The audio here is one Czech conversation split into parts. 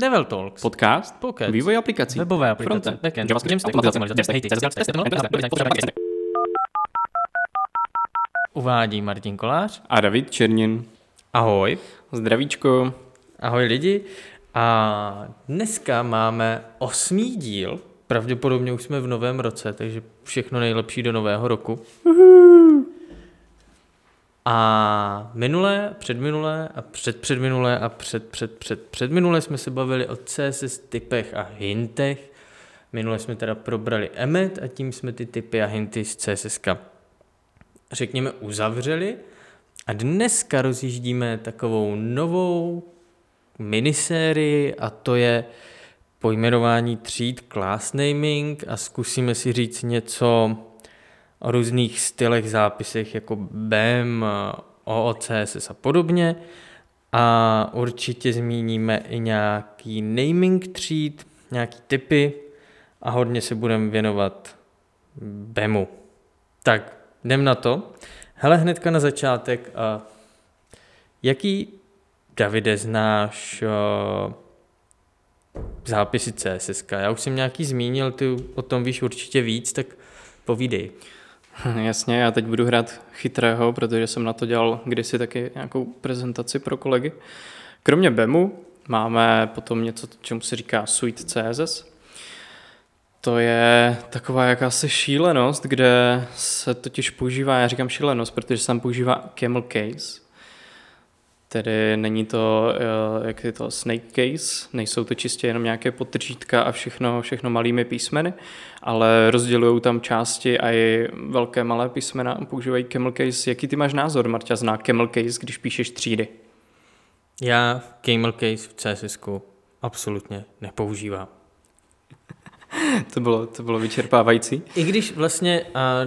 Devel Talks. Podcast. Podcast. Vývoj aplikací. Webové aplikace. Backend. JavaScript. Jamstack. Uvádí Martin Kolář. A David Černin. Ahoj. Zdravíčko. Ahoj lidi. A dneska máme osmý díl. Pravděpodobně už jsme v novém roce, takže všechno nejlepší do nového roku. A minulé, předminulé a předpředminulé a před, před, před, předminulé jsme se bavili o CSS typech a hintech. Minule jsme teda probrali Emmet a tím jsme ty typy a hinty z CSS řekněme uzavřeli. A dneska rozjíždíme takovou novou minisérii a to je pojmenování tříd class naming a zkusíme si říct něco o různých stylech, zápisech jako BEM, OOCSS a podobně. A určitě zmíníme i nějaký naming tříd, nějaký typy a hodně se budeme věnovat BEMu. Tak, jdem na to. Hele, hnedka na začátek, jaký, Davide, znáš zápisy CSS? Já už jsem nějaký zmínil, ty o tom víš určitě víc, tak povídej. Jasně, já teď budu hrát chytrého, protože jsem na to dělal kdysi taky nějakou prezentaci pro kolegy. Kromě BEMu máme potom něco, čemu se říká Suite CSS. To je taková jakási šílenost, kde se totiž používá, já říkám šílenost, protože se tam používá camel case, Tedy není to, eh, jak je to, snake case, nejsou to čistě jenom nějaké potržítka a všechno, všechno malými písmeny, ale rozdělují tam části a i velké malé písmena používají camel case. Jaký ty máš názor, Marta, na camel case, když píšeš třídy? Já camel case v CSS absolutně nepoužívám. to, bylo, to bylo vyčerpávající. I když vlastně a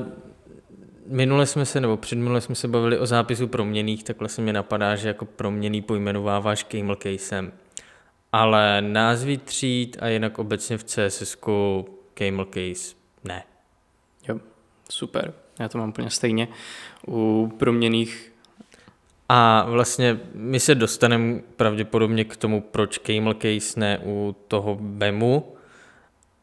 minule jsme se, nebo předminule jsme se bavili o zápisu proměných, tak vlastně mě napadá, že jako proměný pojmenováváš camel casem. Ale názvy tříd a jinak obecně v CSS camel case ne. Jo, super. Já to mám úplně stejně. U proměných a vlastně my se dostaneme pravděpodobně k tomu, proč camel case ne u toho BEMu,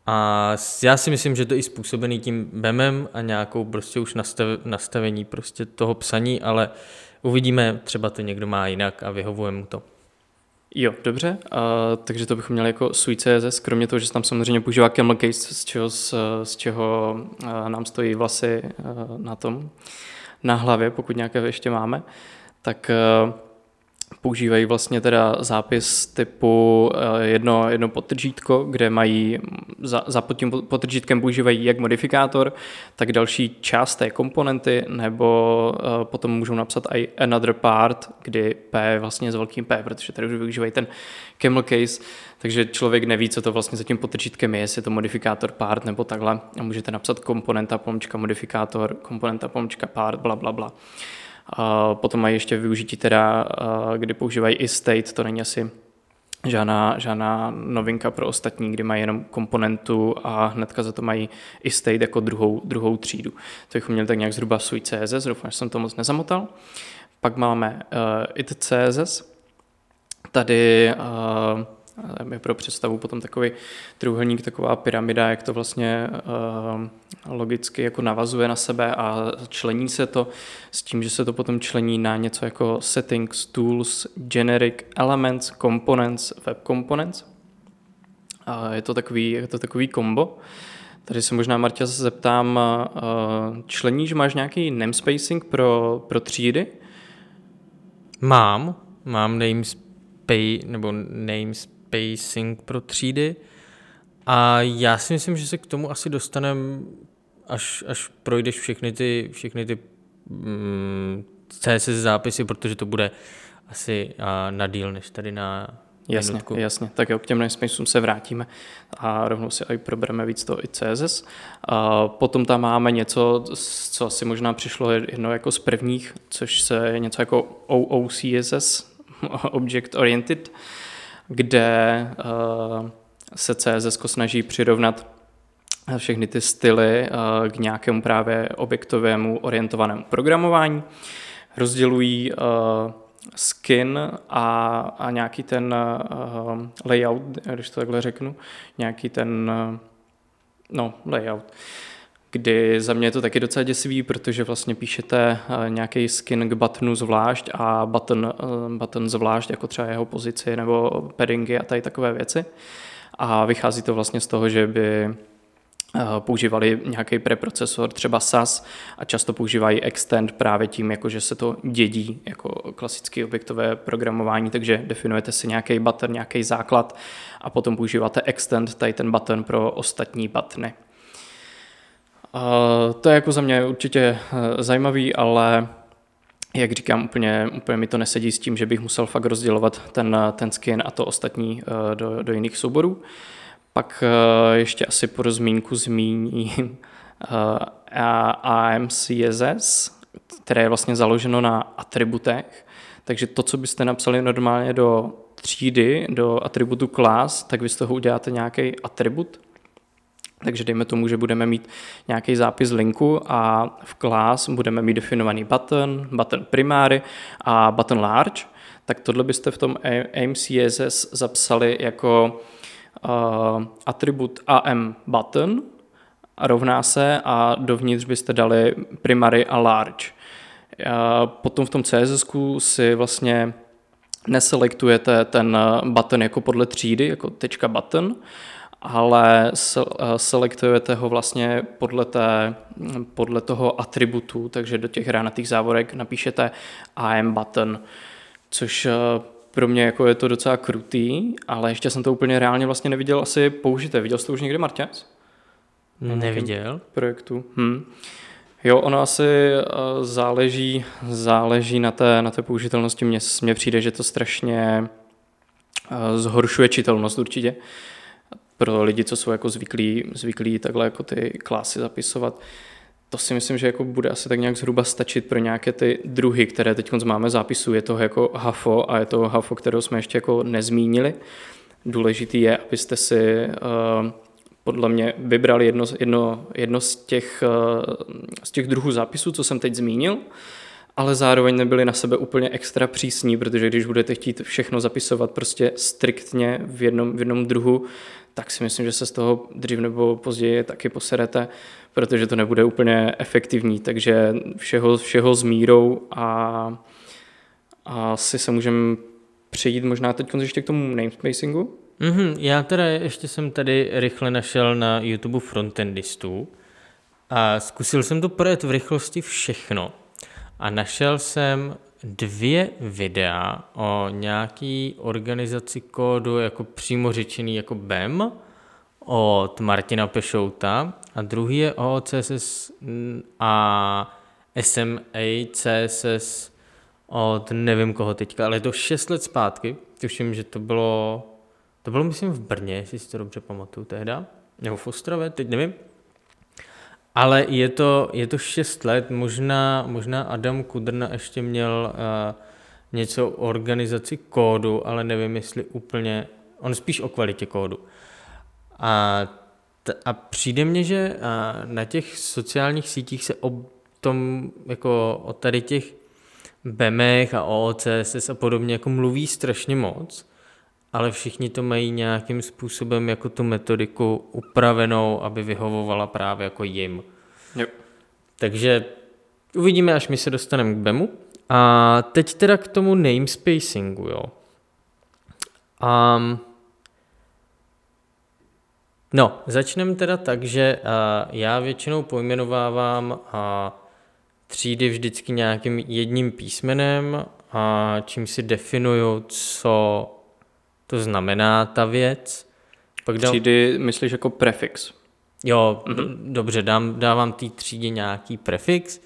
a já si myslím, že to je i způsobený tím BEMem a nějakou prostě už nastav, nastavení prostě toho psaní, ale uvidíme, třeba to někdo má jinak a vyhovuje mu to. Jo, dobře, uh, takže to bychom měli jako Sui CSS, kromě toho, že se tam samozřejmě používá camel case, z čeho, z, z čeho uh, nám stojí vlasy uh, na tom, na hlavě, pokud nějaké ještě máme, tak uh, používají vlastně teda zápis typu eh, jedno, jedno potržítko, kde mají za, za pod tím potržítkem používají jak modifikátor, tak další část té komponenty, nebo uh, potom můžou napsat i another part, kdy P je vlastně s velkým P, protože tady už využívají ten camel case, takže člověk neví, co to vlastně za tím potržítkem je, jestli je to modifikátor part nebo takhle. A můžete napsat komponenta pomčka modifikátor, komponenta pomčka part, bla, bla, bla. Potom mají ještě využití teda, kdy používají i state, to není asi žádná, žádná novinka pro ostatní, kdy mají jenom komponentu a hnedka za to mají i state jako druhou, druhou třídu. To bychom měli tak nějak zhruba svůj CSS, doufám, že jsem to moc nezamotal. Pak máme uh, it CSS, tady uh, je pro představu potom takový trůhelník, taková pyramida, jak to vlastně uh, logicky jako navazuje na sebe a člení se to s tím, že se to potom člení na něco jako settings, tools, generic elements, components, web components. A je to takový, je to takový kombo. Tady se možná, Marta, zeptám, uh, členíš, máš nějaký namespacing pro, pro třídy? Mám, mám namespace, nebo namespace spacing pro třídy. A já si myslím, že se k tomu asi dostaneme, až, až projdeš všechny ty, všechny ty mm, CSS zápisy, protože to bude asi a, na díl, než tady na Jasně, minutku. jasně. Tak jo, k těm namespacům se vrátíme a rovnou si i probereme víc to i CSS. A potom tam máme něco, co asi možná přišlo jedno jako z prvních, což se je něco jako OOCSS, Object Oriented, kde uh, se CSS snaží přirovnat všechny ty styly uh, k nějakému právě objektovému orientovanému programování. Rozdělují uh, skin a, a nějaký ten layout, když to takhle řeknu, nějaký ten, no, layout, kdy za mě je to taky docela děsivý, protože vlastně píšete uh, nějaký skin k buttonu zvlášť a button, uh, button zvlášť, jako třeba jeho pozici nebo paddingy a tady takové věci. A vychází to vlastně z toho, že by Eh, používali nějaký preprocesor, třeba SAS a často používají extend právě tím, jako že se to dědí jako klasické objektové programování, takže definujete si nějaký button, nějaký základ a potom používáte extend, tady ten button pro ostatní buttony. Uh, to je jako za mě určitě uh, zajímavý, ale jak říkám, úplně, úplně mi to nesedí s tím, že bych musel fakt rozdělovat ten, ten skin a to ostatní uh, do, do jiných souborů. Pak eh, ještě asi pro zmínku zmíním eh, AMCSS, které je vlastně založeno na atributech. Takže to, co byste napsali normálně do třídy, do atributu class, tak vy z toho uděláte nějaký atribut. Takže dejme tomu, že budeme mít nějaký zápis linku a v class budeme mít definovaný button, button primáry a button large. Tak tohle byste v tom AMCSS zapsali jako uh, atribut am button rovná se a dovnitř byste dali primary a large. Uh, potom v tom CSS si vlastně neselektujete ten button jako podle třídy, jako tečka button, ale selektujete ho vlastně podle, té, podle toho atributu, takže do těch hranatých závorek napíšete am button, což pro mě jako je to docela krutý, ale ještě jsem to úplně reálně vlastně neviděl asi použité. Viděl jsi to už někdy, Martěs? Neviděl. Projektu. Hm. Jo, ono asi eh, záleží, záleží na té, na té použitelnosti. Mně, mně přijde, že to strašně eh, zhoršuje čitelnost určitě pro lidi, co jsou jako zvyklí, zvyklí takhle jako ty klasy zapisovat to si myslím, že jako bude asi tak nějak zhruba stačit pro nějaké ty druhy, které teď máme zápisu. Je to jako HAFO a je to HAFO, kterou jsme ještě jako nezmínili. Důležitý je, abyste si uh, podle mě vybrali jedno, jedno, jedno z, těch, uh, z těch druhů zápisů, co jsem teď zmínil, ale zároveň nebyli na sebe úplně extra přísní, protože když budete chtít všechno zapisovat prostě striktně v jednom, v jednom druhu, tak si myslím, že se z toho dřív nebo později taky poserete, protože to nebude úplně efektivní. Takže všeho, všeho s mírou a, a asi se můžeme přejít možná teď ještě k tomu namespacingu. Mm-hmm, já teda ještě jsem tady rychle našel na YouTube frontendistů a zkusil jsem to projet v rychlosti všechno a našel jsem dvě videa o nějaký organizaci kódu jako přímo řečený jako BEM od Martina Pešouta a druhý je o CSS a SMA CSS od nevím koho teďka, ale je to 6 let zpátky, tuším, že to bylo, to bylo myslím v Brně, jestli si to dobře pamatuju tehda, nebo v Ostravě, teď nevím. Ale je to, je to 6 let, možná, možná Adam Kudrna ještě měl uh, něco o organizaci kódu, ale nevím, jestli úplně, on spíš o kvalitě kódu. A, t- a přijde mně, že uh, na těch sociálních sítích se o tom, jako o tady těch BEMech a OCSS a podobně jako mluví strašně moc, ale všichni to mají nějakým způsobem jako tu metodiku upravenou, aby vyhovovala právě jako jim. Jo. Takže uvidíme, až my se dostaneme k BEMu. A teď teda k tomu namespacingu, jo. Um, no, začneme teda tak, že uh, já většinou pojmenovávám uh, třídy vždycky nějakým jedním písmenem, a čím si definuju, co to znamená ta věc. Pak dám... Třídy myslíš jako prefix? Jo, mm-hmm. dobře, dám, dávám té třídě nějaký prefix,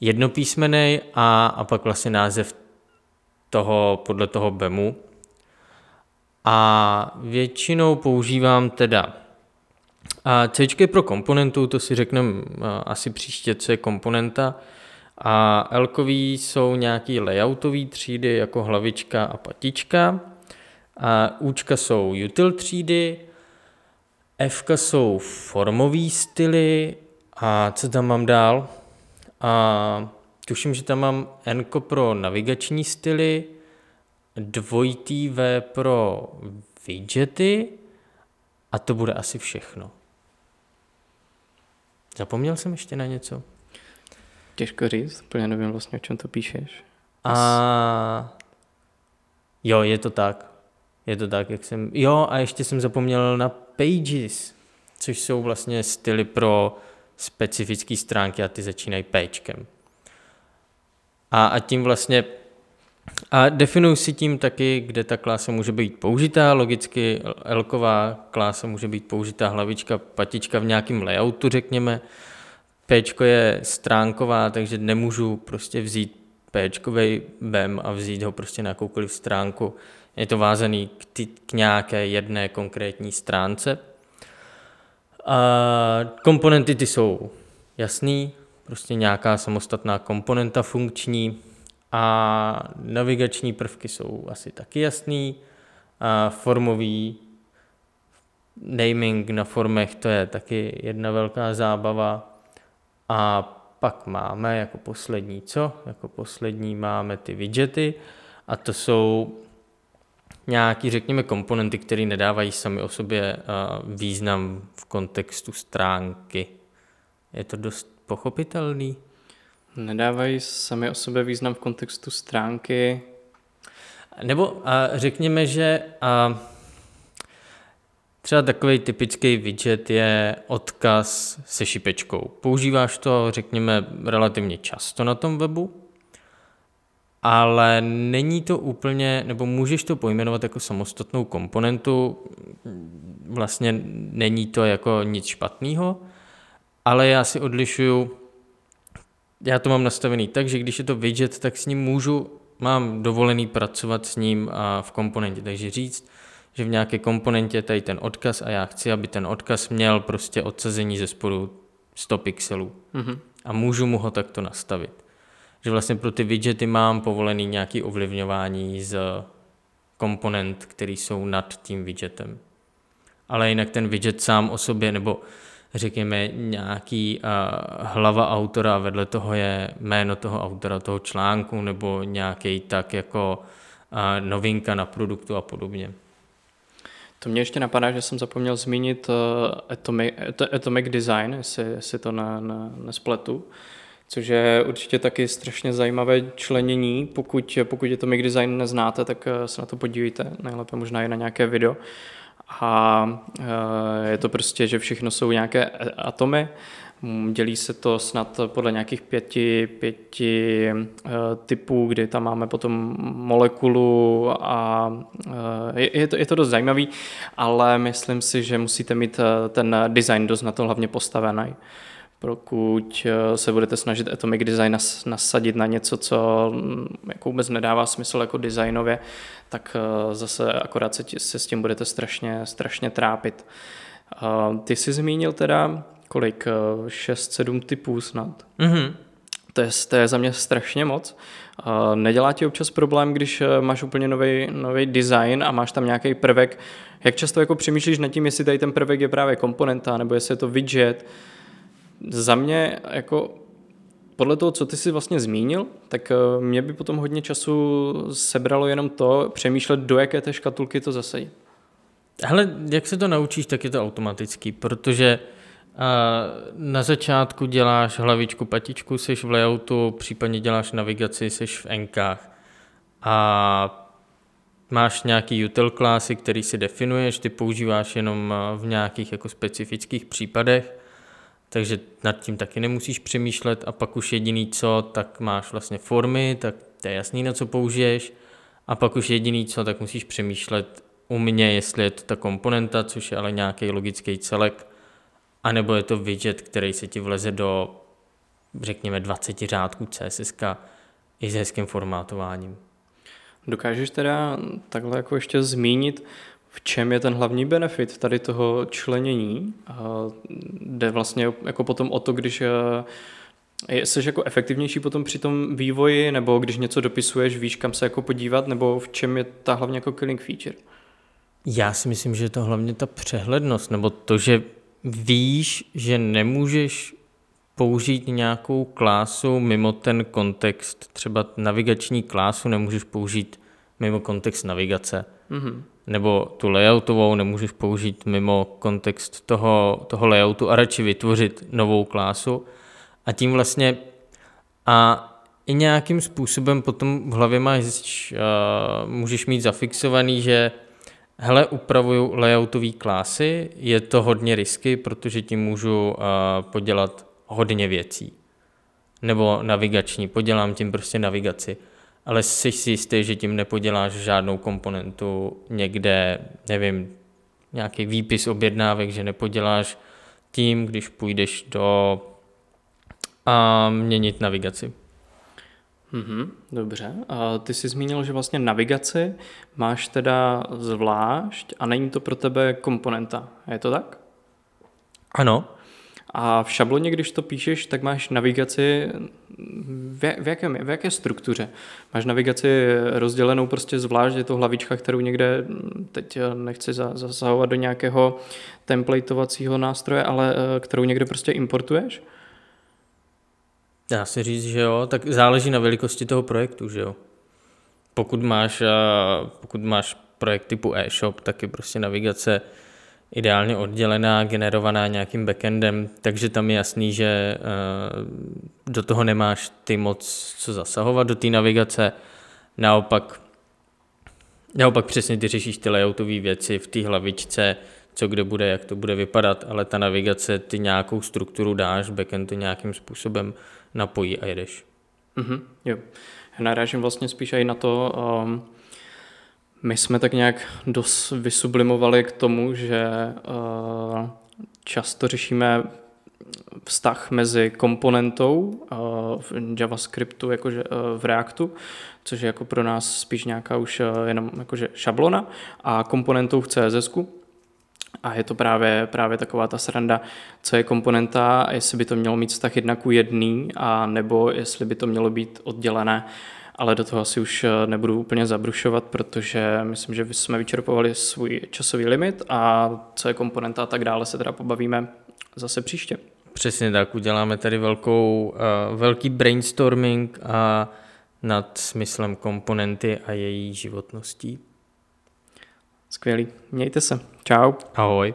jednopísmenej a, a pak vlastně název toho, podle toho BEMu. A většinou používám teda a C pro komponentu, to si řekneme asi příště, co je komponenta. A L jsou nějaký layoutové třídy, jako hlavička a patička. A Učka jsou util třídy, F jsou formové styly a co tam mám dál? A tuším, že tam mám N pro navigační styly, dvojitý V pro widgety a to bude asi všechno. Zapomněl jsem ještě na něco? Těžko říct, úplně nevím vlastně, o čem to píšeš. A jo, je to tak. Je to tak, jak jsem... Jo, a ještě jsem zapomněl na Pages, což jsou vlastně styly pro specifické stránky a ty začínají Pčkem. A, a tím vlastně a definuji si tím taky, kde ta klása může být použitá. Logicky Elková klása může být použitá hlavička, patička v nějakém layoutu, řekněme. P je stránková, takže nemůžu prostě vzít P BEM a vzít ho prostě na jakoukoliv stránku. Je to vázaný k, ty, k nějaké jedné konkrétní stránce. A komponenty ty jsou jasný, prostě nějaká samostatná komponenta funkční, a navigační prvky jsou asi taky jasný. A formový naming na formech, to je taky jedna velká zábava. A pak máme jako poslední co? Jako poslední máme ty widgety a to jsou nějaký, řekněme, komponenty, které nedávají sami o sobě význam v kontextu stránky. Je to dost pochopitelný? Nedávají sami o sobě význam v kontextu stránky. Nebo a řekněme, že a, třeba takový typický widget je odkaz se šipečkou. Používáš to, řekněme, relativně často na tom webu, ale není to úplně, nebo můžeš to pojmenovat jako samostatnou komponentu, vlastně není to jako nic špatného, ale já si odlišuju já to mám nastavený tak, že když je to widget, tak s ním můžu, mám dovolený pracovat s ním a v komponentě, takže říct, že v nějaké komponentě tady ten odkaz a já chci, aby ten odkaz měl prostě odsazení ze spodu 100 pixelů. Mm-hmm. A můžu mu ho takto nastavit. Že vlastně pro ty widgety mám povolený nějaký ovlivňování z komponent, který jsou nad tím widgetem. Ale jinak ten widget sám o sobě, nebo řekněme, nějaký uh, hlava autora a vedle toho je jméno toho autora, toho článku nebo nějaký tak jako uh, novinka na produktu a podobně. To mě ještě napadá, že jsem zapomněl zmínit uh, Atomic, Atomic Design, jestli, jestli to na, na, nespletu, což je určitě taky strašně zajímavé členění. Pokud, pokud Atomic Design neznáte, tak se na to podívejte, nejlépe možná i na nějaké video a eh, je to prostě, že všechno jsou nějaké atomy, Dělí se to snad podle nějakých pěti, pěti eh, typů, kdy tam máme potom molekulu a eh, je to, je to dost zajímavý, ale myslím si, že musíte mít ten design dost na to hlavně postavený. Pokud se budete snažit Atomic Design nasadit na něco, co mm, jako vůbec nedává smysl jako designově, tak eh, zase akorát se, se s tím budete strašně, strašně trápit. Eh, ty jsi zmínil teda kolik? 6-7 eh, typů snad. Mm-hmm. To je, to je za mě strašně moc. Nedělá ti občas problém, když máš úplně nový design a máš tam nějaký prvek, jak často jako přemýšlíš nad tím, jestli tady ten prvek je právě komponenta, nebo jestli je to widget. Za mě jako podle toho, co ty si vlastně zmínil, tak eh, mě by potom hodně času sebralo jenom to, přemýšlet, do jaké té škatulky to zasadit. Hele, jak se to naučíš, tak je to automatický, protože uh, na začátku děláš hlavičku, patičku, seš v layoutu, případně děláš navigaci, seš v enkách a máš nějaký util klasy, který si definuješ, ty používáš jenom eh, v nějakých jako specifických případech takže nad tím taky nemusíš přemýšlet a pak už jediný co, tak máš vlastně formy, tak to je jasný, na co použiješ a pak už jediný co, tak musíš přemýšlet u mě, jestli je to ta komponenta, což je ale nějaký logický celek, anebo je to widget, který se ti vleze do, řekněme, 20 řádků CSS i s hezkým formátováním. Dokážeš teda takhle jako ještě zmínit, v čem je ten hlavní benefit tady toho členění? Jde vlastně jako potom o to, když eh, Jsi jako efektivnější potom při tom vývoji, nebo když něco dopisuješ, víš, kam se jako podívat, nebo v čem je ta hlavně jako killing feature? Já si myslím, že je to hlavně ta přehlednost, nebo to, že víš, že nemůžeš použít nějakou klásu mimo ten kontext, třeba navigační klásu nemůžeš použít mimo kontext navigace. Mm-hmm. Nebo tu layoutovou nemůžeš použít mimo kontext toho, toho layoutu a radši vytvořit novou klásu. A tím vlastně a i nějakým způsobem potom v hlavě máš, uh, můžeš mít zafixovaný, že hele, upravuju layoutové klásy, je to hodně risky, protože tím můžu uh, podělat hodně věcí. Nebo navigační, podělám tím prostě navigaci. Ale jsi si jistý, že tím nepoděláš žádnou komponentu někde, nevím, nějaký výpis objednávek, že nepoděláš tím, když půjdeš do a měnit navigaci. Mm-hmm, dobře. A ty jsi zmínil, že vlastně navigaci máš teda zvlášť a není to pro tebe komponenta. Je to tak? Ano. A v šabloně, když to píšeš, tak máš navigaci v, jakém, v jaké struktuře? Máš navigaci rozdělenou prostě zvlášť, je to hlavička, kterou někde, teď nechci zasahovat do nějakého templateovacího nástroje, ale eh, kterou někde prostě importuješ? Dá se říct, že jo, tak záleží na velikosti toho projektu, že jo. Pokud máš, pokud máš projekt typu e-shop, tak je prostě navigace ideálně oddělená, generovaná nějakým backendem, takže tam je jasný, že do toho nemáš ty moc co zasahovat do té navigace. Naopak, naopak přesně ty řešíš ty layoutové věci v té hlavičce, co kde bude, jak to bude vypadat, ale ta navigace, ty nějakou strukturu dáš, backend to nějakým způsobem napojí a jedeš. Mm-hmm, jo. Narážím vlastně spíš i na to, um, my jsme tak nějak dost vysublimovali k tomu, že uh, často řešíme vztah mezi komponentou uh, v JavaScriptu, jakože uh, v Reactu, což je jako pro nás spíš nějaká už uh, jenom jakože šablona, a komponentou v CSS, a je to právě, právě taková ta sranda, co je komponenta, jestli by to mělo mít vztah jedna ku jedný, a nebo jestli by to mělo být oddělené. Ale do toho asi už eh, nebudu úplně zabrušovat, protože myslím, že jsme vyčerpovali svůj časový limit a co je komponenta a tak dále se teda pobavíme zase příště. Přesně tak, uděláme tady velkou, uh, velký brainstorming a nad smyslem komponenty a její životností. Skvělý. Mějte se. Čau. Ahoj.